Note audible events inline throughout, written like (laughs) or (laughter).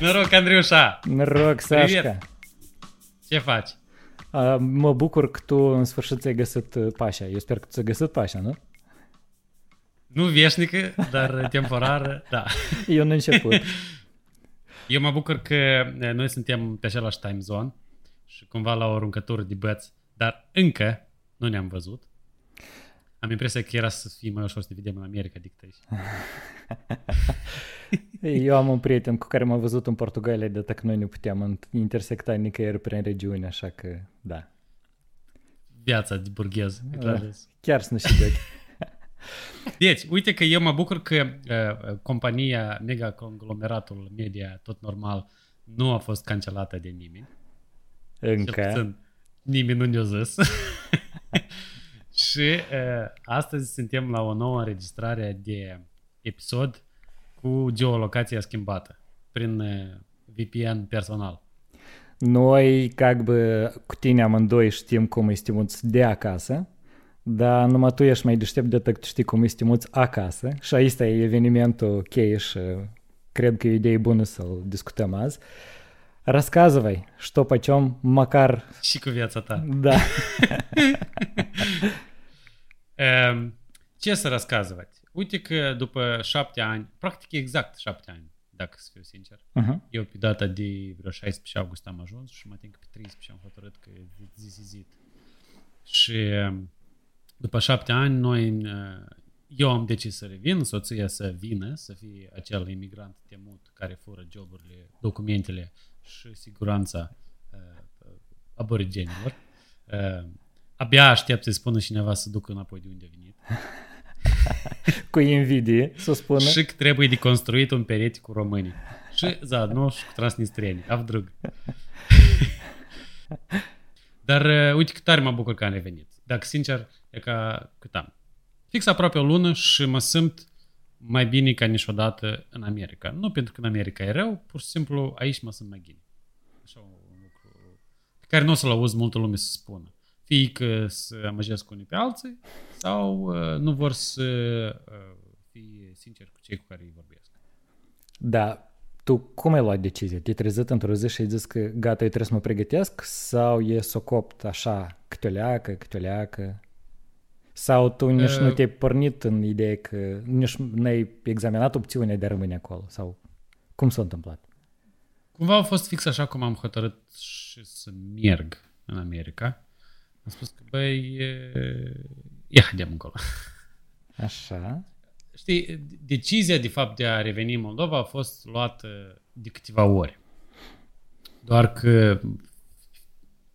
Noroc, Andriușa! Noroc, Sașca! Привет! Ce faci? A, mă bucur că tu în sfârșit ți-ai găsit uh, pașa. Eu sper că ți-ai găsit pașa, nu? Nu veșnică, dar temporară, da. Eu în început. (laughs) Eu mă bucur că noi suntem pe același time zone și cumva la o aruncătură de băți, dar încă nu ne-am văzut. Am impresia că era să fie mai ușor să ne vedem în America decât aici. (laughs) Eu am un prieten cu care m-am văzut în Portugalia, de că noi nu puteam intersecta nicăieri prin regiune, așa că, da. Viața de burghez. Da, chiar sunt și de. (laughs) Deci, uite că eu mă bucur că uh, compania, mega conglomeratul media, tot normal, nu a fost cancelată de nimeni. Încă. nimeni nu ne-a zis. (laughs) și uh, astăzi suntem la o nouă înregistrare de episod cu geolocația schimbată prin uh, VPN personal. Noi, как бы, cu tine amândoi știm cum îi stimuți de acasă, dar numai tu ești mai deștept de că știi cum îi stimuți acasă și aici e evenimentul cheie și cred că e o idee bună să-l discutăm azi. Рассказывай, что почем, макар... Și cu viața ta. Da. Ehm, ce să răscazăvați? Uite că după șapte ani, practic exact șapte ani, dacă să fiu sincer, uh-huh. eu pe data de vreo 16 august am ajuns și mă ating pe 13 am hotărât că this is it. Și ehm, după șapte ani, noi, eh, eu am decis să revin, soția să vină, să fie acel imigrant temut care fură joburile, documentele și siguranța uh, aborigenilor. Uh, abia aștept să spună cineva să ducă înapoi de unde a venit. (laughs) cu invidie, să spună. Și că trebuie de construit un perete cu românii. Și zaadno și cu transnistrieni. Avdrug. (laughs) Dar uh, uite cât tare mă bucur că am revenit. Dacă sincer, e ca cât am. Fix aproape o lună și mă simt mai bine ca niciodată în America. Nu pentru că în America e rău, pur și simplu aici mă simt mai bine. Așa un lucru pe care nu o să-l auzi multă lume să spună fie că să amăjesc unii pe alții sau uh, nu vor să uh, fie sinceri cu cei cu care îi vorbesc. Da, tu cum ai luat decizia? Te-ai trezit într-o zi și ai zis că gata, eu trebuie să mă pregătesc sau e să copt așa câteoleacă, câteoleacă? Sau tu nici uh, nu te-ai pornit în ideea că nici n-ai examinat opțiunea de a rămâne acolo? Sau cum s-a întâmplat? Cumva a fost fix așa cum am hotărât și să merg în America. Am spus că, băi, ia haidem încolo. Așa. Știi, decizia, de fapt, de a reveni în Moldova a fost luată de câteva ori. Doar că,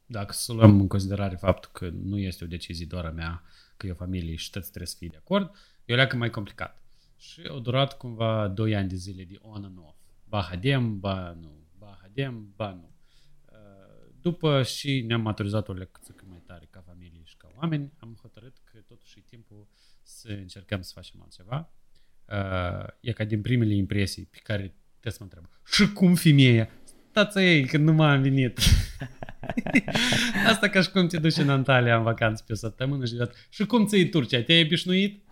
dacă să luăm în considerare faptul că nu este o decizie doar a mea, că e o familie și toți trebuie să fie de acord, e o leacă mai complicat. Și au durat cumva 2 ani de zile de on and off. Ba hadem, ba nu. Ba hadem, ba nu. După și ne-am maturizat o lecție mai tare ca familie și ca oameni, am hotărât că totuși e timpul să încercăm să facem altceva. Uh, e ca din primele impresii pe care trebuie să mă întreb. Și cum femeia? Stați ei, că nu m-am venit. (laughs) Asta ca și cum te duci în Antalya în vacanță pe o săptămână și Și cum ți-ai Turcia? Te-ai obișnuit?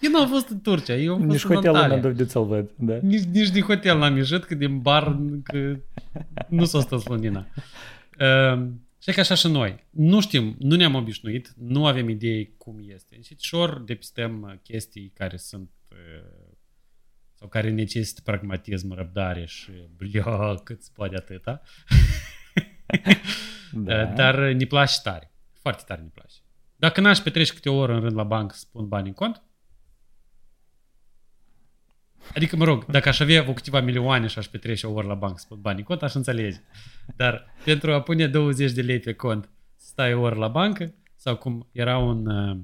Eu nu am fost în Turcia, eu am nici fost hotel în n-am dovedit să-l văd. Da. Nici, nici din hotel n-am ieșit, că din bar că nu s-a stat slănina. Uh, și că așa și noi. Nu știm, nu ne-am obișnuit, nu avem idei cum este. Și ușor depistăm chestii care sunt uh, sau care necesită pragmatism, răbdare și blia, cât se poate atâta. (laughs) da. Dar ne place tare. Foarte tare ne place. Dacă n-aș petrece câte o oră în rând la bancă să pun bani în cont, Adică, mă rog, dacă aș avea câteva milioane și aș petrece o oră la bancă să pun bani în cont, aș înțelege. Dar pentru a pune 20 de lei pe cont, stai o oră la bancă, sau cum era un, uh,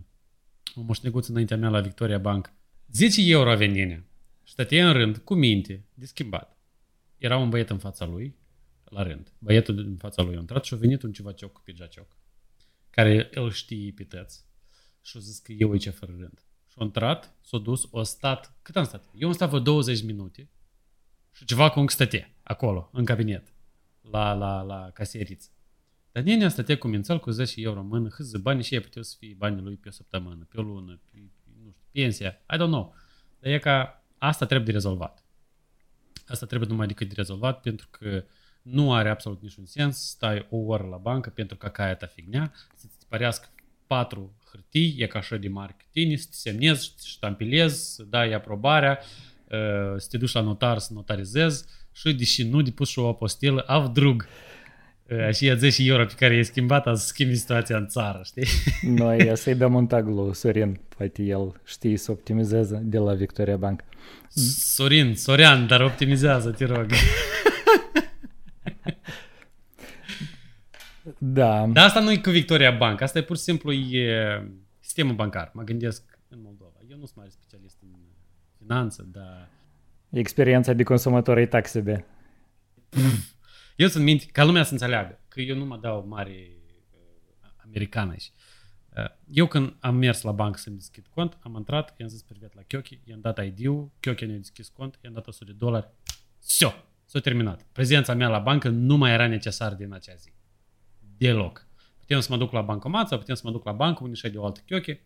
un moșneguț înaintea mea la Victoria Bank, 10 euro a venit și stătea în rând, cu minte, de schimbat. Era un băiet în fața lui, la rând. Băietul în fața lui a intrat și a venit un civacioc cu pijacioc, care îl știe pe tăți și a zis că eu ce fără rând. Și a intrat, s-a dus, a stat, cât am stat? Eu am stat vreo 20 minute și ceva cum stătea acolo, în cabinet, la, la, la caseriță. Dar nenea stătea cu mințel cu 10 euro în mână, hâză bani și ei puteau să fie banii lui pe o săptămână, pe o lună, pe, nu știu, pensia, I don't know. Dar e ca asta trebuie de rezolvat. Asta trebuie numai decât de rezolvat pentru că nu are absolut niciun sens să stai o oră la bancă pentru ca caia ta fignea, să-ți părească patru hârtii, e ca așa de mari cât tine, să te semnezi, să te ștampilezi, să dai aprobarea, uh, să te duci la notar să notarizezi și deși nu depus și o apostilă, av drug. Uh, și ia 10 euro pe care i-ai schimbat, a să schimbi situația în țară, știi? (laughs) Noi să-i dăm un tag lui Sorin, poate el știe să optimizeze de la Victoria Bank. Sorin, Sorian, dar optimizează, te rog. (laughs) Da. Dar asta nu e cu Victoria Bank, asta e pur și simplu e sistemul bancar. Mă gândesc în Moldova. Eu nu sunt mare specialist în finanță, dar... Experiența de consumator e taxebe. Eu sunt minte, ca lumea să înțeleagă, că eu nu mă dau mare uh, americană și uh, eu când am mers la bancă să-mi deschid cont, am intrat, i-am zis privet la Chiochi, i-am dat ID-ul, Chiochi ne-a deschis cont, i-am dat 100 de dolari, Sio, s-a terminat. Prezența mea la bancă nu mai era necesară din acea zi. Deloc. Putem să mă duc la bancomat sau putem să mă duc la bancă unde și de o altă chioche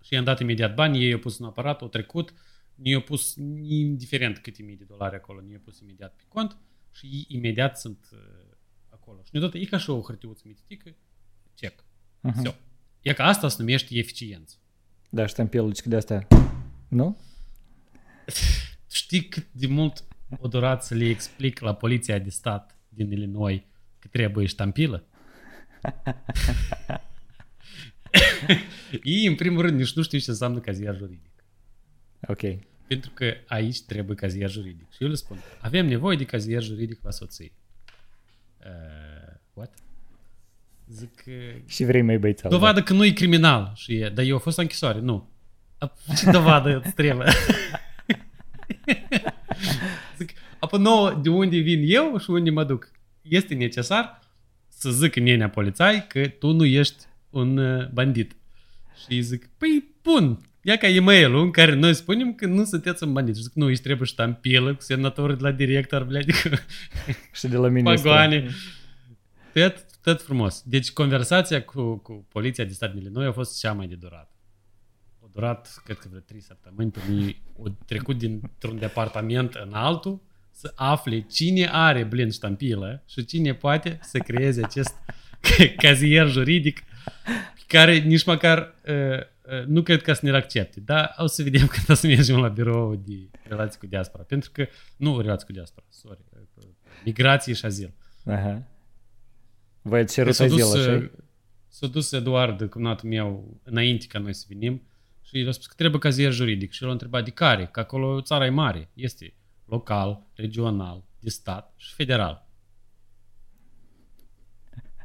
și i-am dat imediat bani, ei au pus în aparat, au trecut, i-au pus indiferent câte mii de dolari acolo, i-au pus imediat pe cont și ei imediat sunt uh, acolo. Și ne e ca și o hârtiuță mititică, check. Uh-huh. So. E ca asta se numește eficiență. Da, ștampelul de astea, nu? (laughs) Știi cât de mult o durat să le explic la poliția de stat din Illinois că trebuie ștampilă? (laughs) Ei, în primul rând, nici nu știu ce înseamnă cazier juridic. Ok. Pentru că aici trebuie cazier juridic. Și eu le spun, avem nevoie de cazier juridic la soții. Uh, what? Zic, uh, Și vrei mai băițal. dovadă că nu e criminal. Și e, dar eu am fost la închisoare. Nu. A, Ce dovadă îți trebuie? (laughs) Zic, apă nouă, de unde vin eu și unde mă duc. Este necesar să zic în nenea polițai că tu nu ești un uh, bandit. Și zic, păi bun, ia ca e-mail în care noi spunem că nu sunteți un bandit. Și zic, nu, își trebuie ștampilă cu semnătorul de la director, blea, (laughs) cu Și de la ministru. pagoane. Tot, tot frumos. Deci conversația cu, cu poliția de stat din Illinois a fost cea mai de durat. A durat, cred că vreo 3 săptămâni, până ei au trecut dintr-un departament în altul să afle cine are blind ștampilă și cine poate să creeze acest (laughs) cazier juridic care nici măcar uh, uh, nu cred că să ne-l accepte. Dar o să vedem (laughs) când o să mergem la birou de relații cu diaspora. Pentru că, nu relații cu diaspora, sorry, uh, migrație și azil. Aha. Voi ați cerut S-a dus, azil, așa uh, s-a dus Eduard, cumnatul meu, înainte ca noi să venim și el a spus că trebuie cazier juridic. Și el a întrebat de care? Că acolo țara e mare. Este local, regional, de stat și federal.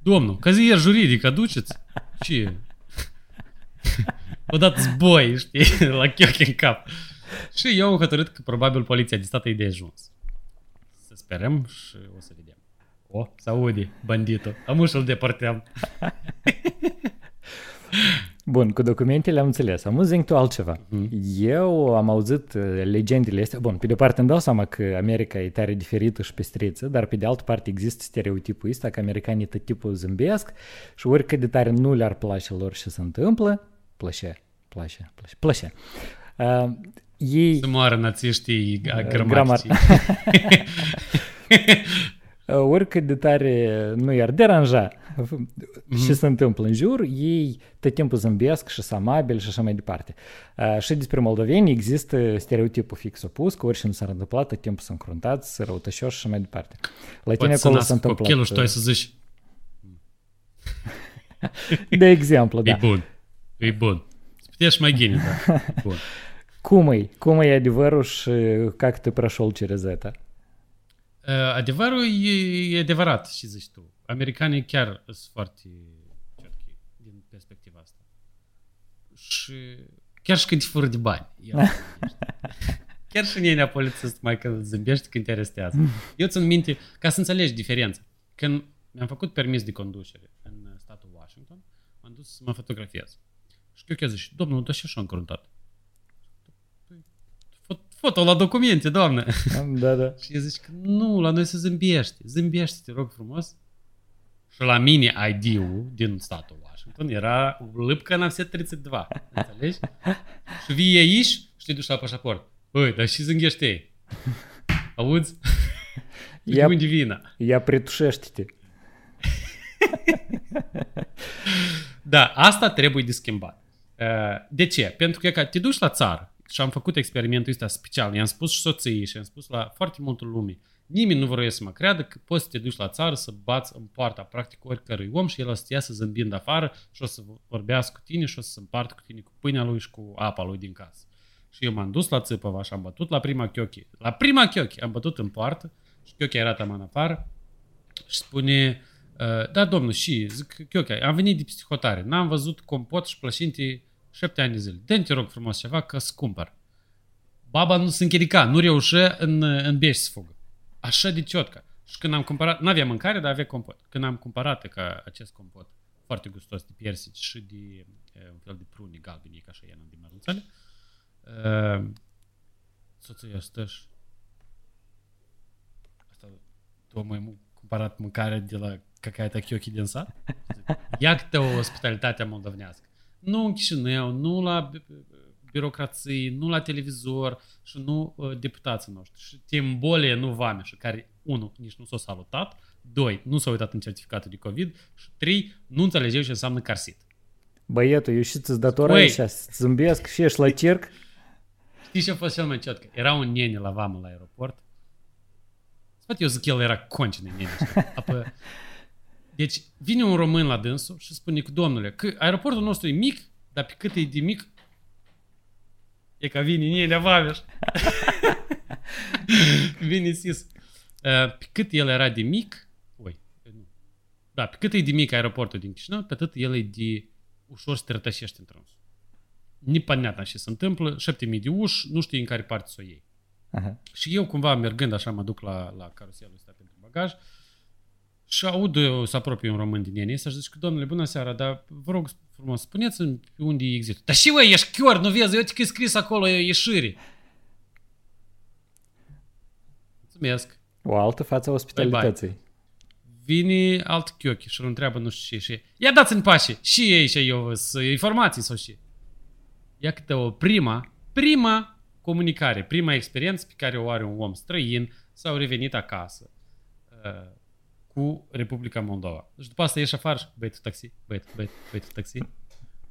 Domnul, cazier juridic, aduceți? Ce? O dat zboi, știi, la chioche în cap. Și eu am hotărât că probabil poliția de stat e de ajuns. Să sperăm și o să vedem. O, să aude banditul. Am să-l depărtăm. (laughs) Bun, cu documentele am înțeles. Am zic tu altceva. Mhm. Eu am auzit uh, legendele astea. Bun, pe de o parte îmi dau seama că America e tare diferită și pestriță, dar pe de altă parte există stereotipul ăsta că americanii tot tipul zâmbesc și oricât de tare nu le-ar place lor ce se întâmplă, plăcea, plăcea, plăcea, plăcea. Uh, ei... Să moară națiștii Gramar. gramaticii. (laughs) (laughs) Uh, oricât de tare nu i-ar deranja ce se întâmplă în jur, ei tot timpul zâmbesc și sunt amabili și așa mai departe. Uh, Și despre moldoveni există stereotipul fix opus, că orice nu s-ar întâmpla, tot timpul sunt încruntați, sunt răutăcioși și așa mai departe. La tine Poate să acolo s-a nască întâmplat. copilul și tu ai să zici, De exemplu, e da. bun, e bun. Puteți mai ghini, da. Bun. Cum e? Cum e adevărul și как ты прошел через это? Uh, Adevărul e, e adevărat, și zici tu. Americanii chiar sunt foarte cerchi din perspectiva asta. Și chiar și când te fură de bani. Ia, (laughs) chiar și nenea polițist mai când zâmbește când te arestează. Eu țin minte, ca să înțelegi diferența. Când mi-am făcut permis de conducere în statul Washington, m-am dus să mă fotografiez. Și eu chiar zic, domnul, dar și așa încruntat. Păi, fo- Foto la documente, doamne. Da, da. (laughs) Și el zice că nu, la noi se zâmbește. Zâmbește, te rog frumos. Și la mine ID-ul din statul Washington era lipcă în set 32. Înțelegi? și vii aici și te duci la pașaport. Băi, dar și zânghește ei. Auzi? Ia, unde vină? Ia pretușește-te. (laughs) da, asta trebuie de schimbat. Uh, de ce? Pentru că te duci la țară și am făcut experimentul ăsta special. I-am spus și soției și am spus la foarte multă lume nimeni nu vrea să mă creadă că poți să te duci la țară să bați în poarta practic oricărui om și el o să te iasă zâmbind afară și o să vorbească cu tine și o să se împartă cu tine cu pâinea lui și cu apa lui din casă. Și eu m-am dus la Țăpăva și am bătut la prima chiochi. La prima chiochi am bătut în poartă și chiochi era taman afară și spune, uh, da, domnul, și, zic, Chiochi, am venit de psihotare, n-am văzut compot și plășinte șapte ani de zile. dă te rog frumos ceva că să cumpăr. Baba nu se închirica, nu reușea în, în beș să fugă Așa de ciotcă. Și când am cumpărat, n-avea mâncare, dar avea compot. Când am cumpărat ca acest compot, foarte gustos de persici și de e, un fel de prune galbeni, ca așa era de mărunțele, uh, soția stă și asta, tu mai mu- cumpărat mâncare de la какая-то chiochi din sat? Ia câte o ospitalitate moldovnească. Nu în Chișinău, nu la bi- birocrație, nu la televizor și nu uh, deputații noștri. Și tim bolie nu vameș și care, unu, nici nu s-au salutat, doi, nu s-au uitat în certificatul de COVID și trei, nu înțelegeau ce înseamnă carsit. Băietul, eu și ți-ți datoră Băi. așa, să zâmbesc și ești la circ. Știi ce a fost cel mai ciotcă? Era un nene la vamă la aeroport. Spate, eu zic, el era concină nene. știi? Apă... Deci vine un român la dânsul și spune că, domnule, că aeroportul nostru e mic, dar pe cât e de mic, E ca vine în ele Vameș. (laughs) vine Sis. Ă, pe cât el era de mic, oi, da, pe cât e de mic aeroportul din Chișinău, pe atât el e de ușor să te rătășești într-un Nepanneatna ce se întâmplă, șapte mii de uși, nu știu în care parte să o iei. Aha. Și eu cumva mergând așa mă duc la, la caruselul ăsta pentru bagaj, uh, și aud eu să apropie un român din nene să zic că domnule, bună seara, dar vă rog frumos, spuneți-mi pe unde e exit. Dar și voi, ești chior, nu vezi, uite că e scris acolo e ieșire. Mulțumesc. O altă față a ospitalității. Vine alt chiochi și îl întreabă nu știu ce și ia dați-mi pașe și ei și eu sunt informații sau și. Ia câte o prima, prima comunicare, prima experiență pe care o are un om străin sau revenit acasă uh, cu Republica Moldova. Și după asta ieși afară și băietul taxi, băietul, băietul, băietul taxi.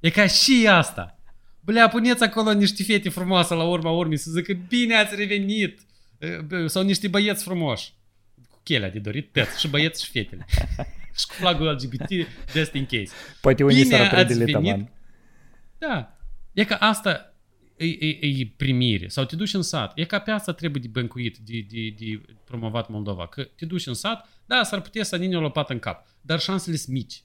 E ca și asta. Blea, puneți acolo niște fete frumoase la urma urmei să zică bine ați revenit. Uh, bă, Sau niște băieți frumoși. Cu chelea de dorit, tăți, și băieți și fetele. (laughs) și cu flagul LGBT, just in case. Poate unii Bine s-ar ați opredeli venit. taman. Da. E că asta e, e, e primire. Sau te duci în sat. E ca pe asta trebuie de băncuit, de, de, de promovat Moldova. Că te duci în sat, da, s-ar putea să nini o lopată în cap. Dar șansele sunt mici.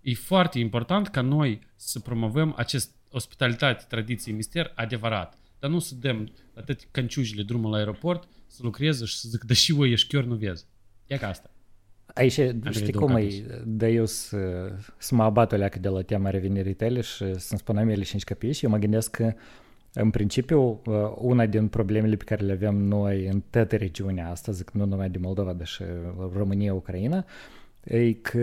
E foarte important ca noi să promovăm acest ospitalitate, tradiție, mister adevărat. Dar nu să dăm la toate canciujile drumul la aeroport, să lucreze și să zic, da și voi ești chiar nu vezi. E ca asta. Aici, știi două cum e, dar eu să, să mă abat o leacă de la tema revenirii tale și să-mi spună mele 5 copii și eu mă gândesc că în principiu, uh, una din problemele pe care le avem noi în toată regiunea asta, zic nu numai de Moldova, dar și România, Ucraina, e că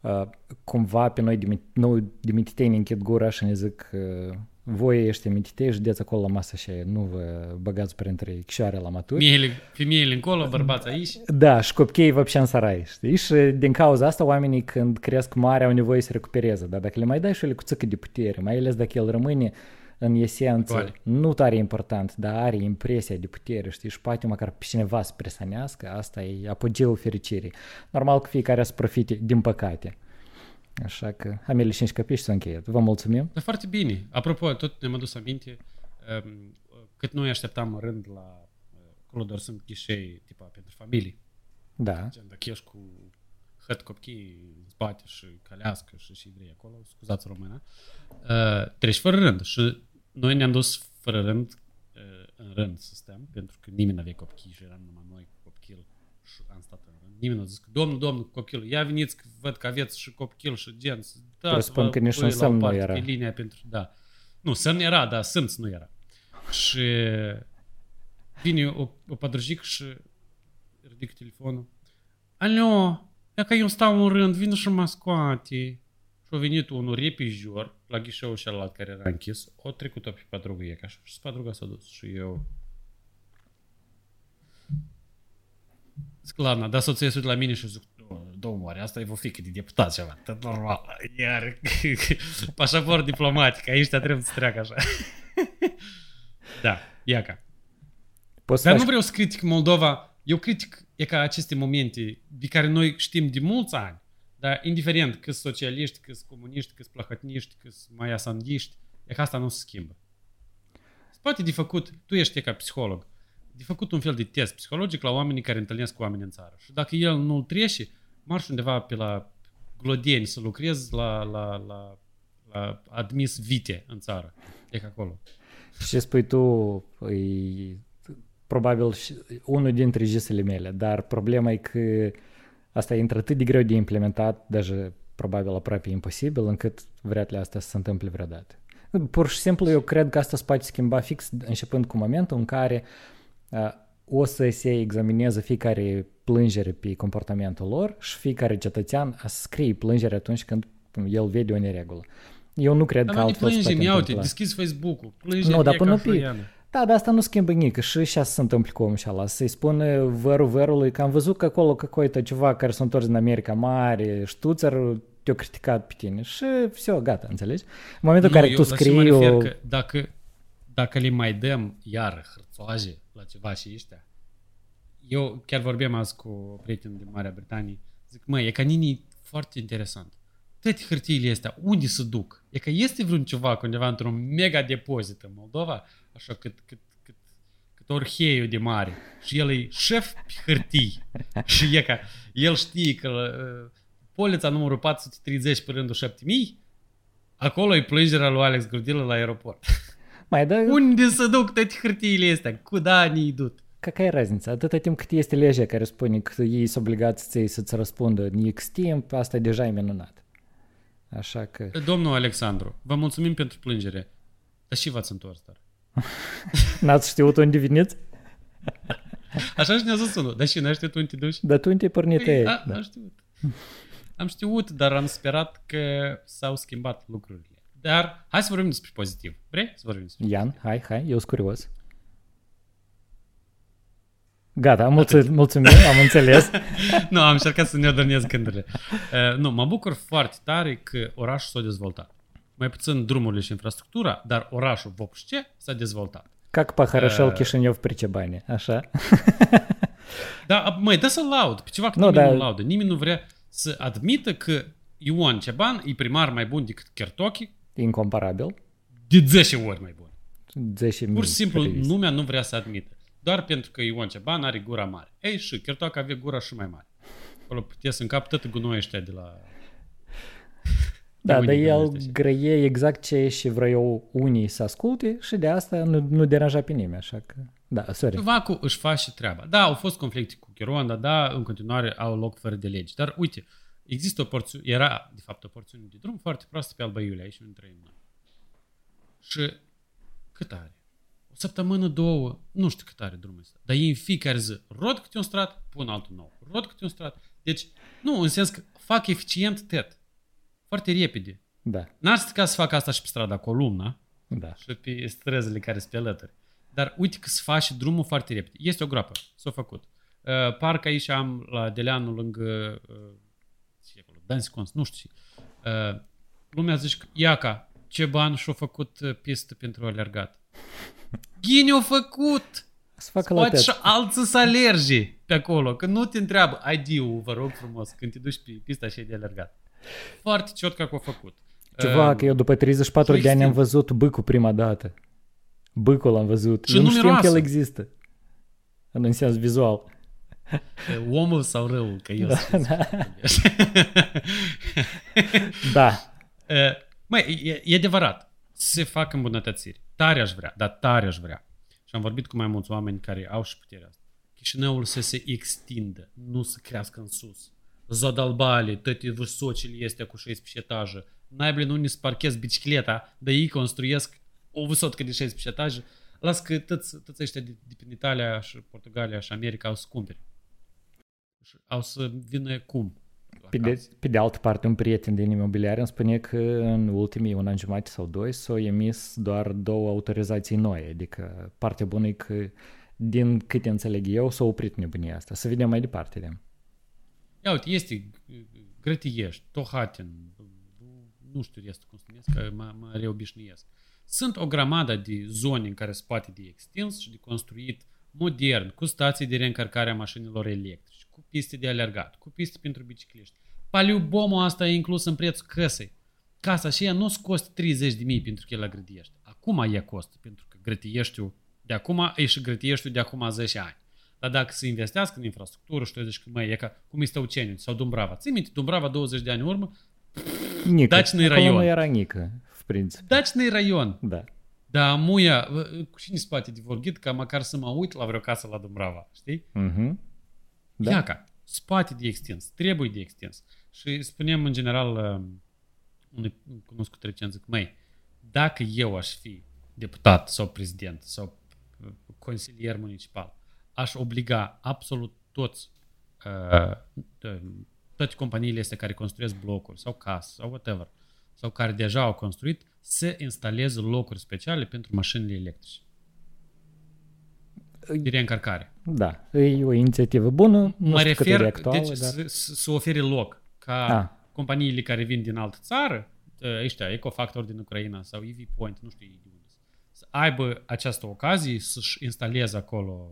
uh, cumva pe noi noi dimititei ne închid gura și ne zic uh, voi ești mititei județi acolo la masă și nu vă băgați printre chișoare la maturi. Miele, femeile încolo, bărbați aici. Da, și copiii, vă în sarai, știi? Și din cauza asta oamenii când cresc mare, au nevoie să recupereze, dar dacă le mai dai și ele cu de putere, mai ales dacă el rămâne uh, în esență, Goale. nu tare important, dar are impresia de putere, știi? Și poate măcar pe cineva să presanească, asta e apogeul fericirii. Normal că fiecare să profite, din păcate. Așa că am mele 5 copii și s-a încheiat. Vă mulțumim. Dar foarte bine. Apropo, tot ne-am adus aminte um, cât noi așteptam rând la uh, acolo doar sunt ghișei tipa pentru familii. Da. Gen, dacă ești cu hăt copii în spate și calească și și vrei acolo, scuzați româna, uh, treci fără rând. Și noi ne-am dus fără rând uh, în rând să stăm, pentru că nimeni nu avea copii și eram numai noi cu copil și am stat în rând. Nimeni nu a zis că, domnul, domnul, cu copilul, ia veniți că văd că aveți și copil și gen. Da, Presupun că nici un semn nu era. Pe linia pentru, da. Nu, semn era, dar simț nu era. Și vine o, o padrăjic și ridic telefonul. Alo, e că eu stau în rând, vin și mă scoate. Și a venit unul repijor la ghișeul celălalt care era închis, o trecut-o pe patruga ea, așa, și patruga s-a dus și eu... Sclana, dar soția se la mine și zic, domnule, asta e o fică de deputat ceva, tot normal, iar (laughs) pașaport diplomatic, aici te trebuie să treacă așa. (laughs) da, iaca. Poți Dar nu vreau să critic Moldova, eu critic e ca aceste momente de care noi știm de mulți ani, dar indiferent că sunt socialiști, că sunt comuniști, că sunt plahotniști, că sunt mai asandiști, e că asta nu se schimbă. Se poate de făcut, tu ești ca psiholog, de făcut un fel de test psihologic la oamenii care întâlnesc cu oameni în țară. Și dacă el nu-l trece, marș undeva pe la Glodeni să lucrez la, la, la, la admis vite în țară. E ca acolo. Ce spui tu e probabil și unul dintre gisele mele, dar problema e că asta e atât de greu de implementat, deja probabil aproape imposibil, încât vrea asta să se întâmple vreodată. Pur și simplu eu cred că asta se poate schimba fix începând cu momentul în care uh, o să se examineze fiecare plângere pe comportamentul lor și fiecare cetățean a să scrie plângere atunci când el vede o neregulă. Eu nu cred Dar că noi altfel se plângem, poate ia uite, întâmpla. deschizi Facebook-ul, plângem Nu, dar e până ca pe- fluiană. Da, dar asta nu schimbă nimic. Și și asta se întâmplă cu omul ăla. Să-i spune vărul vărului că am văzut că acolo какой-то ceva care s-a întors din America mare, ștuțăr, te-a criticat pe tine și все, gata, înțelegi? În momentul în Nu, care eu tu la ce mă scrii refer o... că dacă, dacă le mai dăm iar hârțoaje la ceva și ăștia, eu chiar vorbeam azi cu o prietenă din Marea Britanie, zic, măi, e ca nini foarte interesant. Toate hârtiile astea, unde se duc? E că este vreun ceva undeva într-un mega depozit în Moldova, așa cât, cât, cât, cât orheiul de mare. Și el e șef pe hârtii. (laughs) și e ca, el știe că uh, polița numărul 430 pe rândul 7000, acolo e plângerea lui Alex Grudilă la aeroport. (laughs) Mai da, Unde se duc toate hârtiile astea? Cu danii dut? какая разница? Atâta timp cât este legea care spune că ei sunt obligați ți să-ți răspundă în X timp, asta deja e minunat. Așa că... Domnul Alexandru, vă mulțumim pentru plângere. Dar și v-ați întors, dar. (laughs) N-ați știut unde veniți? (laughs) Așa și ne-a zis unul. Dar și n-ai știut unde te duci? Dar tu unde ai pornit Păi, ei? a, Da. am știut. Am știut, dar am sperat că s-au schimbat lucrurile. Dar hai să vorbim despre pozitiv. Vrei să vorbim despre Ian, hai, hai, eu sunt curios. Gata, mulțumim, mulțumim, am înțeles. (laughs) nu, am încercat să ne adornez gândurile. Uh, nu, mă bucur foarte tare că orașul s-a dezvoltat. Mai puțin drumurile și infrastructura, dar orașul Vopșce s-a dezvoltat. Как похорошел Э. Кишинев при Чебане, așa. (laughs) Da, măi, dă să laud. Pe ceva că Nu, nimeni dar- nu laudă. Nimeni nu vrea să admită că Ion Ceban e primar mai bun decât Kertochi Incomparabil. de 10 ori mai bun. 10 Pur și simplu, nu... lumea nu vrea să admită. Doar pentru că Ion Ceban are gura mare. Ei, și Kertochi avea gura și mai mare. Acolo putea să încap tot gunoiul ăștia de la... Da, unii dar el gândește așa. grăie exact ce și vreau unii să asculte și de asta nu, nu deranja pe nimeni, așa că... Da, sorry. Vacu își face treaba. Da, au fost conflicte cu Chironda, da, în continuare au loc fără de legi. Dar uite, există o porțiune, era de fapt o porțiune de drum foarte proastă pe Alba Iulia, aici unde trăim noi. Și cât are? O săptămână, două, nu știu cât are drumul ăsta. Dar ei în fiecare zi rod câte un strat, pun altul nou. Rod câte un strat. Deci, nu, în sens că fac eficient tet. Foarte repede. Da, N-ar strica să fac asta și pe strada Columna, da. și pe străzile care sunt pe alături. Dar uite că se face drumul foarte repede. Este o groapă. S-a făcut. Uh, parcă aici am la Deleanu lângă uh, ce e acolo, Danscons, nu știu ce. Uh, lumea zice că iaca, ce bani și-a făcut uh, pistă pentru alergat. Ghini a făcut! Să facă la Poate tet. și alții să alerge pe acolo, că nu te întreabă ID-ul, vă rog frumos, când te duci pe pista și de alergat. Foarte ciot că a făcut. Ceva, Uh, că eu după 34 și de ani am extrem. văzut bâcul prima dată. Bâcul l-am văzut. Și eu nu nu știam că el miroase. există. În, în sens vizual. Omul sau răul, că eu Da, sunt da. (laughs) Da. Uh, Măi, e, e adevărat. Se fac îmbunătățiri. Tare aș vrea, dar tare aș vrea. Și am vorbit cu mai mulți oameni care au și puterea asta. Chișinăul să se extindă, nu să crească în sus. Zadalbali, toate vâsocile este cu 16 etaje. N-ai blin unde să parchezi bicicleta, dar ei construiesc o vâsotcă de 16 etaje. Las că toți, toți ăștia de, de prin Italia și Portugalia și America au să cumpere. Și Au să vină cum? La Pe de, casă. pe de altă parte, un prieten din imobiliare îmi spune că în ultimii un an jumate sau doi s-au emis doar două autorizații noi. Adică partea bună e că din câte înțeleg eu, s-a oprit nebunia asta. Să vedem mai departe de. Ia uite, este Grătiești, Tohatin, nu știu restul cum se numesc, că mă, mă reobișnuiesc. Sunt o grămadă de zone în care se poate de extins și de construit modern, cu stații de reîncărcare a mașinilor electrice, cu piste de alergat, cu piste pentru bicicliști. Paliubomul asta e inclus în prețul căsei. Casa și ea nu-ți costă 30 de mii pentru că el la grădiești. Acum e costă, pentru că grătieștiul de acum e și grătieștiul de acum 10 ani. Dar dacă se investească în infrastructură și deci zici e ca cum este Uceniu sau Dumbrava. Ții minte, Dumbrava 20 de ani urmă, Nică. Dacnei raion. nu era Nică, în principiu. Dacnei raion. Da. Da, muia, cu cine spate de vorbit, ca măcar să mă uit la vreo casă la Dumbrava, știi? Uh-huh. Da. Da. Iaca, spate de extins, trebuie de extins. Și spunem în general uh, unui cunoscut recent, zic, măi, dacă eu aș fi deputat sau prezident sau uh, consilier municipal, aș obliga absolut toți uh, uh, toate companiile astea care construiesc blocuri sau case sau whatever, sau care deja au construit, să instaleze locuri speciale pentru mașinile electrice. De reîncărcare. Da, e o inițiativă bună, nu mă știu cât e de refer, actuală, deci dar... să, să să ofere loc ca Ah. companiile care vin din altă țară, ă, ăștia, Ecofactor din Ucraina sau EV Point, nu știu ei de unde, să aibă această ocazie să-și instaleze acolo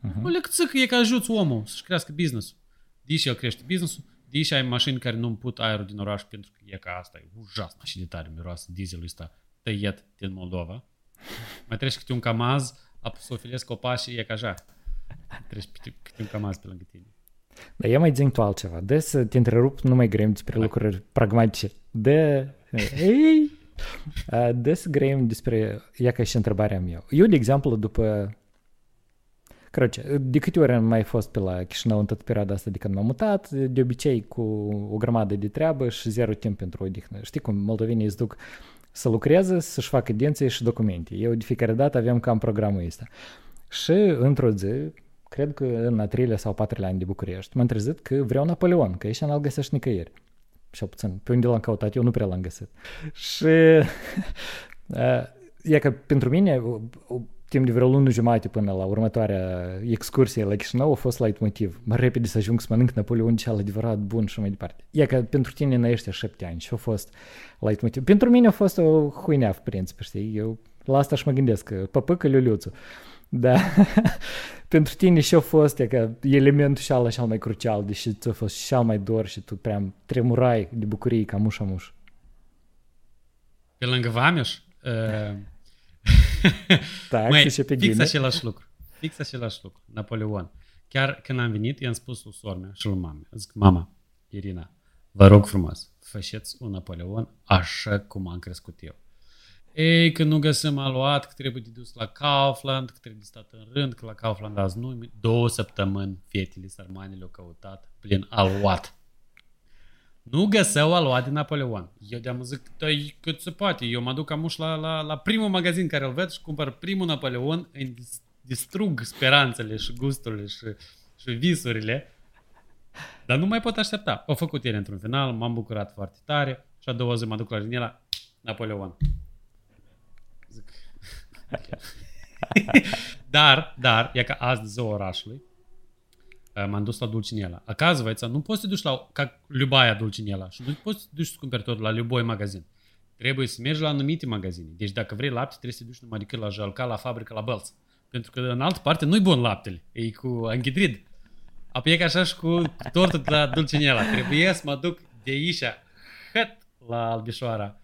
Mhm. o lecțică, e că ajuți omul să-și crească business-ul. Deși el crește business-ul, deși ai mașini care nu împut aerul din oraș pentru că e ca asta, e ujasna și de tare miroasă dieselul ăsta tăiet din Moldova. Mai treci câte un camaz, apoi să ofilezi copașii, e ca așa. Treci pe un camaz pe lângă tine. Dar eu mai zic tu altceva. De să te întrerup, nu mai grem despre lucruri pragmatice. De... Eh, ei! Eh, Des grem despre... Ia ca și întrebarea mea. Eu, de exemplu, după... Căroce, de câte ori am mai fost pe la Chișinău în toată perioada asta de când m-am mutat, de obicei cu o grămadă de treabă și zero timp pentru odihnă. Știi cum moldovenii îți duc să lucreze, să-și facă dinții și documente. Eu de fiecare dată aveam cam programul ăsta. Uh, și într-o zi, cred că în a treilea sau patrulea an de București, m-am trezit că vreau Napoleon, că ăștia n-l găsești nicăieri. Cel puțin, pe unde l-am căutat eu, nu prea l-am găsit. Și (laughs) e că pentru mine, o, o, timp de vreo lună jumate până la următoarea excursie la Chișinău a fost light motiv. Mă repede să ajung să mănânc Napoleon cel adevărat bun și mai departe. E că pentru tine în ăștia șapte ani și a fost light motiv. Pentru mine a fost o huinea, în principiu, știi? Eu la asta și mă gândesc, că păpâcă liuliuțu. Da. (laughs) Pentru tine și-a fost e că elementul și ala cel mai crucial, deși ți-a fost cel mai dor și tu prea tremurai de bucurie ca mușa muș. Pe lângă Vameș? Uh... da, (laughs) Măi, și pe fix același lucru. Fix același lucru. Napoleon. Chiar când am venit, i-am spus lui sormea și lui mame. Zic, mama, Irina, vă rog frumos, faceți un Napoleon așa cum am crescut eu. Ei, că nu găsim aluat, că trebuie de dus la Kaufland, că trebuie de stat în rând, că la Kaufland azi nu Două săptămâni fetele sărmanele au căutat plin aluat. Nu găseau aluat din Napoleon. Eu de-am zic, tăi cât se poate. Eu mă duc amuș la, la, la primul magazin care îl văd și cumpăr primul Napoleon, îmi dis- distrug speranțele și gusturile și, și visurile. Dar nu mai pot aștepta. Au făcut ele într-un final, m-am bucurat foarte tare și a doua zi mă duc la Rinela, Napoleon Zic. (laughs) dar, dar, e ca azi de ziua orașului, uh, m-am dus la Dulcinela. Оказывается, nu poți să te duci la, ca любая Dulcinela și nu poți să te duci să cumperi tot la любой magazin. Trebuie să mergi la anumite magazine. Deci dacă vrei lapte, trebuie să te duci numai decât la Jalca, la fabrică, la Belț. Pentru că în altă parte nu-i bun laptele. E cu anghidrid. Apoi e ca așa și cu tortul de la Dulcinela. Trebuie să mă duc de aici, hăt, la Albișoara,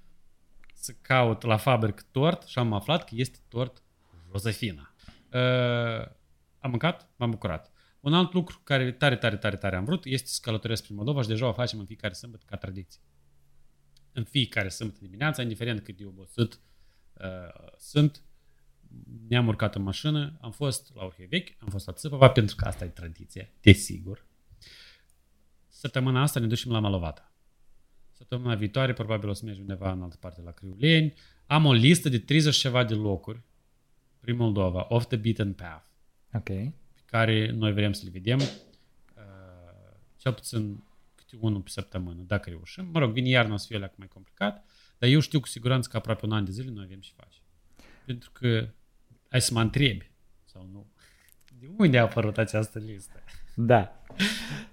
să caut la fabrică tort și am aflat că este tort Josefina. Uh, am mâncat, m-am bucurat. Un alt lucru care tare, tare, tare, tare am vrut este să călătoresc prin Moldova și deja o facem în fiecare sâmbătă ca tradiție. În fiecare sâmbătă dimineața, indiferent cât de obosit uh, sunt, ne-am urcat în mașină, am fost la Orhei Vechi, am fost la Țăpăva, pentru că asta e tradiție, desigur. Săptămâna asta ne ducem la Malovata. Săptămâna viitoare probabil o să mergem undeva în altă parte la Criuleni. Am o listă de 30 ceva de locuri prin Moldova, off the beaten path Ok. pe care noi vrem să le vedem uh, cel puțin câte unul pe săptămână, dacă reușim. Mă rog, vine iarna o să fie alea mai complicat, dar eu știu cu siguranță că aproape un an de zile noi avem ce face. Pentru că ai să mă întrebi sau nu. De unde a apărut această listă? Da.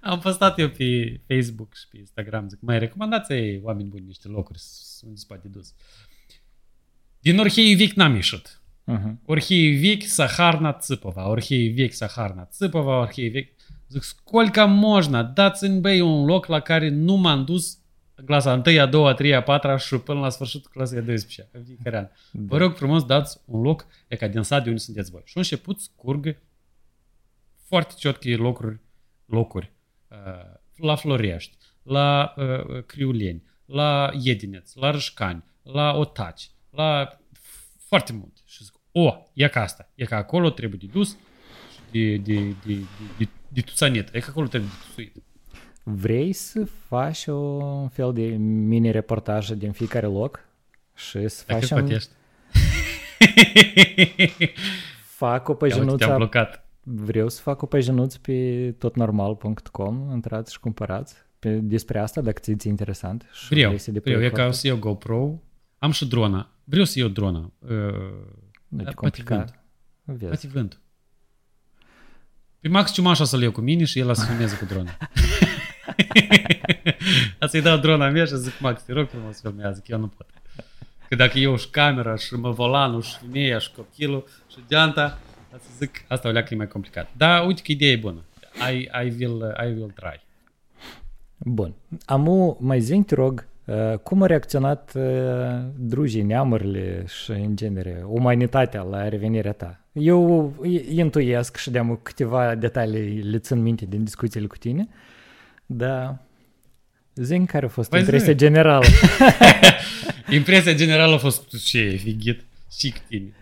Am postat eu pe Facebook și pe Instagram, zic, mai recomandați ei, oameni buni, niște locuri unde se poate dus. Din Orhei Vechi n-am ieșit. Uh-huh. Orhei Vechi, Saharna, Țipova. Orhei Vechi, Saharna, Țipova, Orhei Vechi. Zic, сколько можно? Dați-mi, băi, un loc la care nu m-am dus în clasa 1, a 2, a 3, a 4 și până la sfârșitul clasei a 12 în fiecare an. Vă rog frumos, dați un loc, e ca din sat de unde sunteți voi. Și au început scurg foarte ciotche locuri, locuri uh, la Florești, la uh, Criuleni, la Iedineț, la Râșcani, la Otaci, la foarte mult. Și zic, o, e ca asta, e ca acolo trebuie de dus și de, de, de, de, de, de tuțanet, e ca acolo trebuie de tuțuit. Vrei să faci un fel de mini-reportaje din fiecare loc și să Dacă facem... plătești. Fac o Ia uite, te-am păjinuță, blocat. Vreau să fac o păjinuță pe totnormal.com, intrați și cumpărați pe, despre asta, dacă ți-e interesant. Și Vreau, vrei să depui vreau, e ca eforturi. să iau GoPro, am și drona. Vreau să iau drona. Uh, Nu te poate complica. vând. Vezi. Poate vând. Pe Max Ciumașa să-l iau cu mine și el să filmeze cu drona. (laughs) A să-i dau drona mea și zic, Max, te rog frumos filmează, că eu nu pot. Că dacă eu și camera și mă volanul și femeia și copilul și geanta, a să zic, asta o leacă e mai complicat. Da, uite că ideea e bună. I, I, will, I will try. Bun. Amu, mai zi te rog, uh, cum a reacționat uh, drujii, neamurile și, în genere, umanitatea la revenirea ta? Eu i- intuiesc și de câteva detalii le țin minte din discuțiile cu tine, dar zi care a fost Păi zi. impresia generală. (laughs) Impresia generală a fost ce e fighit și cu tine.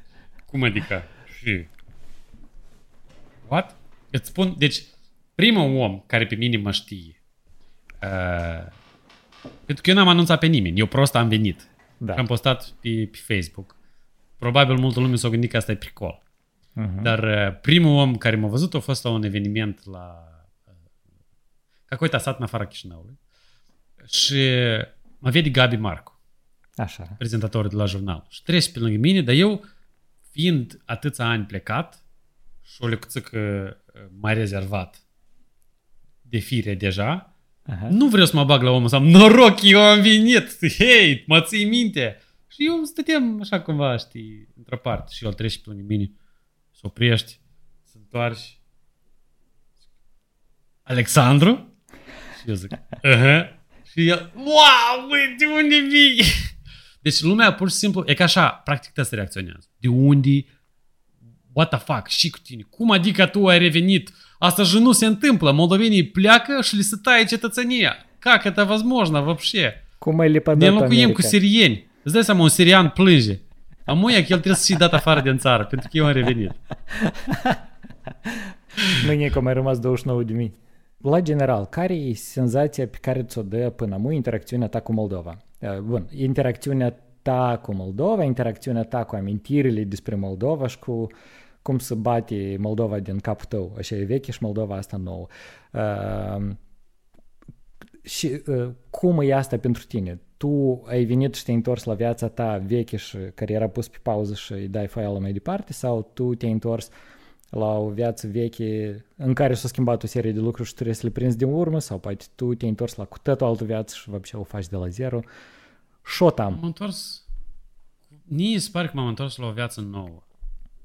Cum adică? Și... What? Îți spun, deci, primul om care pe mine mă știe, uh, pentru că eu n-am anunțat pe nimeni, eu prost am venit. Da. Am postat pe, pe Facebook. Probabil multă lume s-a gândit că asta e pricol. Uh-huh. Dar uh, primul om care m-a văzut a fost la un eveniment la uh, Cacoita sat în afara Chișinăului și mă vede Gabi Marcu Așa. prezentatorul de la jurnal. Și trece pe lângă mine, dar eu, fiind atâția ani plecat și o lecuțică uh, mai rezervat de fire deja, Aha. nu vreau să mă bag la omul să am noroc, eu am venit, hei, mă ții minte. Și eu stăteam așa cumva, știi, într-o parte și el trece pe lângă mine, se oprești, se întoarci. Alexandru? Și eu zic, uh Și el, wow, băi, de unde vii? Deci lumea pur și simplu, e ca așa, practic să reacționează. De unde? What the fuck? Și cu tine? Cum adică tu ai revenit? Asta же nu se întâmplă. Moldovenii pleacă și li se taie cetățenia. Как это возможно вообще? Cum ai lepădat Ne înlocuim America? cu sirieni. Îți dai seama, un sirian plânge. Amuia că el trebuie să fie dat afară din țară, pentru că eu am revenit. (laughs) Mâine că mai rămas 29 de mii. La general, care e senzația pe care ți-o dă până acum interacțiunea ta cu Moldova? Uh, Bun, interacțiunea ta cu Moldova, interacțiunea ta cu amintirile despre Moldova și cu cum să bate Moldova din capul tău, așa e veche și Moldova asta nouă. Uh, și uh, cum e asta pentru tine? Tu ai venit și te-ai întors la viața ta veche și care pus pe pauză și îi dai file mai departe sau tu te-ai întors la o viață veche în care s-a schimbat o serie de lucruri și trebuie să le prinzi din urmă sau poate tu te-ai întors la cu totul altă viață și vă o faci de la zero. Șotam. M-am întors... Nici pare că m-am întors la o viață nouă.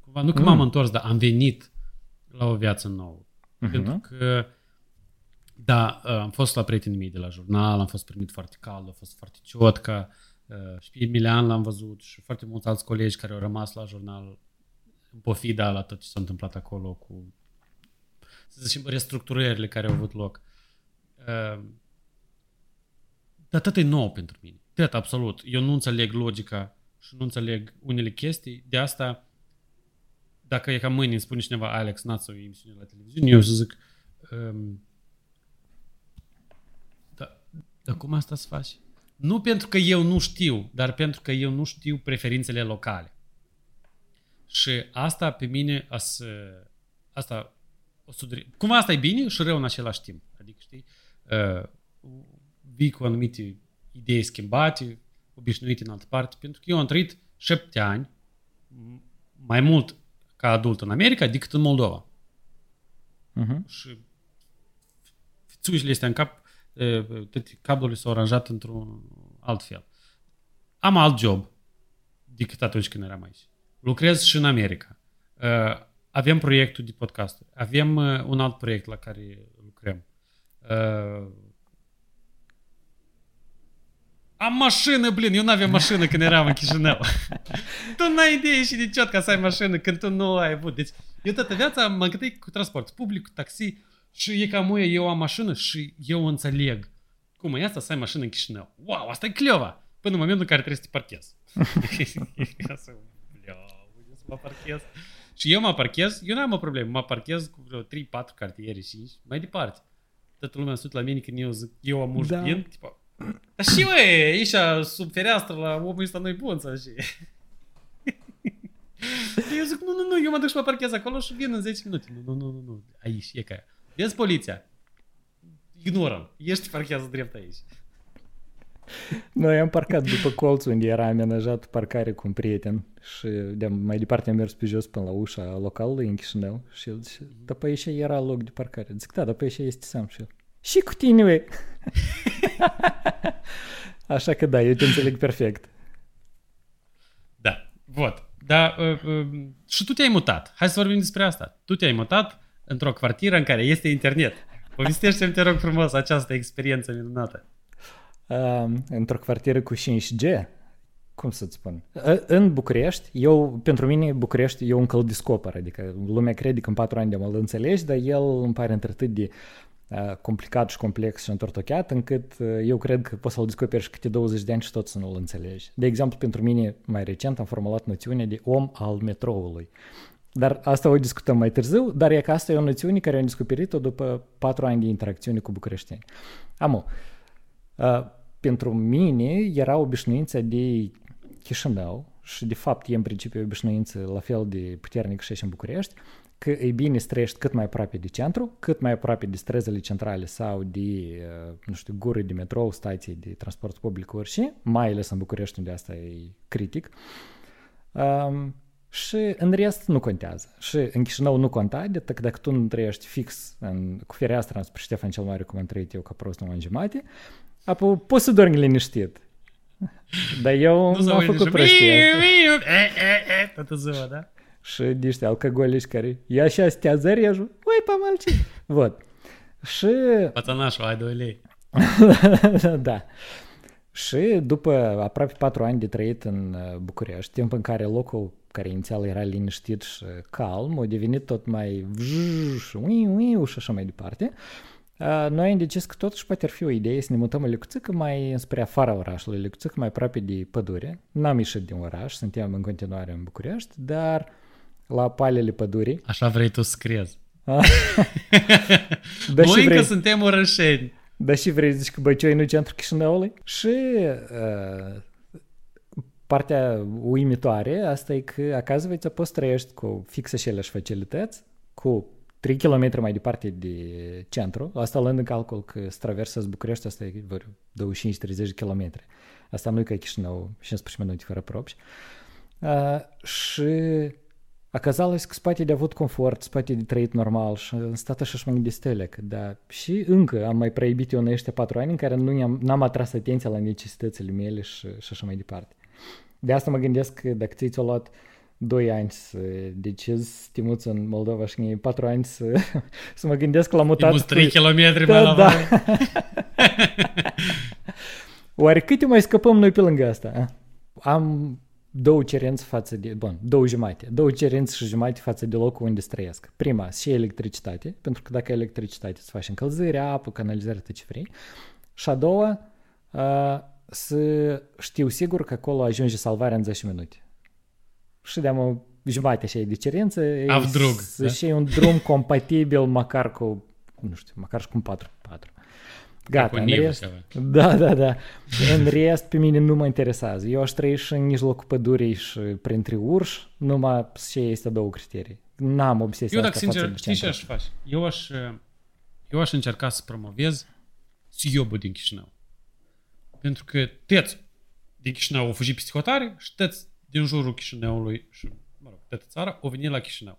Cumva, nu că m-am întors, dar am venit la o viață nouă. Pentru că, da, am fost la prietenii mei de la jurnal, am fost primit foarte cald, a fost foarte ciotca, și pe Emilian l-am văzut și foarte mulți alți colegi care au rămas la jurnal în pofida la tot ce s-a întâmplat acolo cu, să zicem, restructurările care au avut loc. Uh, Dar tot e nou pentru mine. Tot, absolut. Eu nu înțeleg logica și nu înțeleg unele chestii. De asta, dacă e ca mâine îmi spune cineva, Alex, n-ați o emisiune la televiziune, eu să zic, um, da, dar cum asta să faci? Nu pentru că eu nu știu, dar pentru că eu nu știu preferințele locale. Și asta pe mine a să, asta o să dure. Cumva asta e bine și rău în același timp. Adică, știi, uh, vii cu anumite idei schimbate, obișnuite în altă parte, pentru că eu am trăit șapte ani, m- mai mult ca adult în America decât în Moldova. Mhm. și fițușile astea în cap, e, toate cablurile s-au aranjat într-un alt fel. Am alt job decât atunci când eram aici. Lucrez și în America. E, Avem proiectul de podcasturi. Avem e, un alt proiect la care lucrăm. E, Am mașină, blin, eu n-aveam mașină când eram în Chișinău. tu n-ai idee și nici ca să ai mașină când tu nu ai avut. Deci, eu toată viața mă gândesc cu transport public, cu taxi și e ca muie, eu am mașină și eu înțeleg cum e asta să ai mașină în Chișinău. Wow, asta e cleova! Până în momentul în care trebuie să te parchezi. Ia să, bля, unde să mă parchez? Și eu mă parchez, eu n-am o problemă, mă parchez cu vreo 3-4 cartiere și mai departe. Toată lumea sunt la mine când eu zic, eu am un Da. da. tipo, dar și mă, aici sub fereastră la omul ăsta nu-i bun sau și... eu zic, nu, nu, nu, eu mă duc și mă parchez acolo și vin în 10 minute. Nu, nu, nu, nu, nu. aici, e ca aia. Vezi poliția. Ignoră-l. Ești parchează drept aici. Noi am parcat după colțul unde era amenajat parcare cu un prieten și de mai departe am mers pe jos până la ușa localului în Chișinău și el zice, dar pe aici era loc de parcare. Zic, da, dar pe aici este sam și el. Și cu tine, ue. (laughs) Așa că da, eu te înțeleg perfect. Da, vot. Da, uh, uh, și tu te-ai mutat. Hai să vorbim despre asta. Tu te-ai mutat într-o quartieră în care este internet. Povestește-mi, te rog frumos, această experiență minunată. Uh, într-o quartieră cu 5G, cum să-ți spun? Uh, În București, eu, pentru mine, București, eu încă îl descoper, adică lumea crede că în patru ani de mă înțelegi, dar el îmi pare într-atât de uh, complicat și complex și întortocheat, încât uh, eu cred că poți să-l descoperi și câte 20 de ani și tot să nu-l înțelegi. De exemplu, pentru mine, mai recent, am formulat noțiunea de om al metroului. Dar asta o discutăm mai târziu, dar e că asta e o noțiune care am descoperit-o după patru ani de interacțiune cu bucureșteni. Amu, uh, pentru mine era obișnuința de Chișinău și de fapt e în principiu o obișnuință la fel de puternic și aici în București, că e bine să trăiești cât mai aproape de centru, cât mai aproape de străzile centrale sau de, uh, nu știu, guri de metrou, stații de transport public, orice, mai ales în București unde asta e critic. Um, și în rest nu contează. Și în Chișinău nu conta, de că dacă tu nu trăiești fix în, cu fereastra înspre Ștefan cel Mare, cum am trăit eu ca prost în jumate, apoi poți să dormi liniștit. Dar eu Nu m-am făcut prostie. Toată ziua, da? și niște alcooliști care ia și astea zăreju, ui, păi, pe malci. Vot. Și... Pățănașul, ai 2 lei. (laughs) da. Și după aproape patru ani de trăit în uh, București, timp în care locul care inițial era liniștit și calm, a devenit tot mai și așa mai departe, uh, noi am decis că totuși poate ar fi o idee să ne mutăm lecuțică mai spre afara orașului, lecuțică mai aproape de pădure. N-am ieșit din oraș, suntem în continuare în București, dar la palele pădurii. Așa vrei tu să crezi. (laughs) Dar Noi și încă vrei- suntem orășeni. dar și vrei să zici că Băcioi nu centru Chișinăului? Și uh, partea uimitoare asta e că acasă veți poți să trăiești cu fix aceleași facilități, cu 3 km mai departe de centru, asta luând în calcul că să traversezi București, asta e vreo 25-30 de km. Asta nu e ca Chișinău, 15 minute fără propși. Uh, și Оказалось că spate de avut confort, spate de trăit normal și în stat așa și mă gândesc ele, că da, și încă am mai proibit eu în ăștia patru ani în care nu am n-am atras atenția la necesitățile mele și, și așa mai departe. De asta mă gândesc că dacă ți ți-a luat 2 ani să decizi să te muți în Moldova și în 4 ani să, să mă gândesc la mutat... Imus 3 km mai Da, la da. mare. Oare câte mai scăpăm noi pe lângă asta? a? Am două cerințe față de, bun, două jumate, două cerințe și jumate față de locul unde trăiesc. Prima, și electricitate, pentru că dacă ai electricitate îți faci încălzire, apă, canalizare, tot ce vrei. Și a doua, a, să știu sigur că acolo ajunge salvarea în 10 minute. Și de o jumate așa de cerință, e Avdrug, să da? și un drum compatibil măcar cu, nu știu, măcar și cu un 4 4 Gata, cu în nivul rest, ceva. da, da, da. În rest, pe mine nu mă interesează. Eu aș trăi și în mijlocul pădurii și printre urși, numai și este două criterii. N-am obsesia Eu, dacă asta față sincer, de știi ce centru. aș face? Eu aș, eu aș încerca să promovez Siobul din Chișinău. Pentru că teți din Chișinău au fugit peste hotare și teți din jurul Chișinăului și, mă rog, toată țara au venit la Chișinău.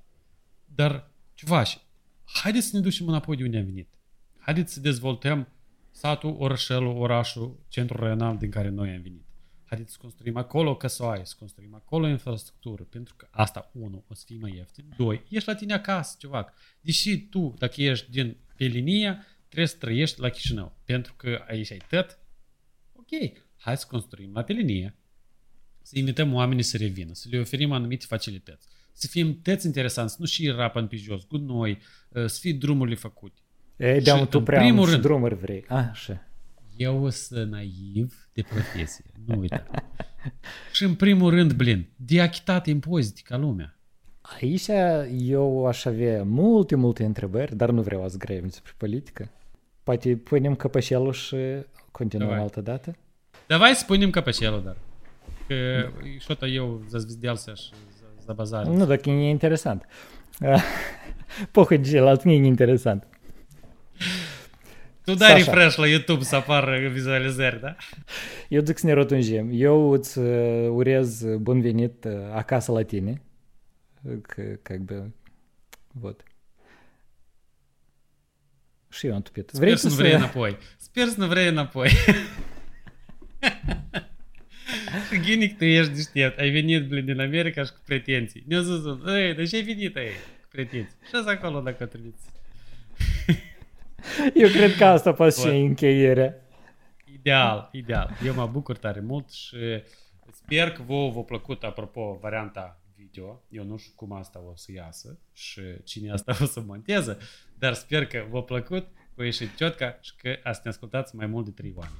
Dar ce faci? haideți să ne ducem înapoi de unde am venit. Haideți să dezvoltăm satul, orășelul, orașul, centrul regional din care noi am venit. Haideți să construim acolo căsoaie, să construim acolo infrastructură, pentru că asta, unu, o să fie mai ieftin, doi, ești la tine acasă, ceva. Deși tu, dacă ești din pe linie, trebuie să trăiești la Chișinău, pentru că aici ai tot, ok, hai să construim la pe linie, să invităm oamenii să revină, să le oferim anumite facilități, să fim tăți interesanți, nu și rapă pe jos, cu noi, să fie drumurile făcute. E, de tu prea primul rând, drumuri vrei. A, așa. Eu sunt naiv de profesie, nu uita. și în primul rând, blin, de achitat impozite ca lumea. Aici eu aș avea multe, multe întrebări, dar nu vreau să grăim despre politică. Poate punem căpășelul și continuăm Давай. altă dată? Давай să punem căpășelul, dar. Că что-то eu зазвезделся și забазарил. Nu, dacă e interesant. Pохуй celălalt, nu e interesant. YouTube să apară vizualizări, da? Eu zic să ne rotunjim. Eu îți urez bun venit acasă la tine. Că, как бы, вот. Și eu am tupit. Vrei Sper să nu vrei înapoi. Sper să nu vrei înapoi. și Ghinic, tu ești deștept. Ai venit, blin, din America și cu pretenții. Ne-a zis, ei, de ce ai venit, ei, cu pretenții? Și acolo dacă trebuie. Eu cred că asta poate fi încheierea. Ideal, ideal. Eu mă bucur tare mult și sper că vouă v-a plăcut, apropo, varianta video. Eu nu știu cum asta o să iasă și cine asta o să monteze, dar sper că v-a plăcut, că a ieșit ciotca și că ați ne ascultați mai mult de 3 oameni.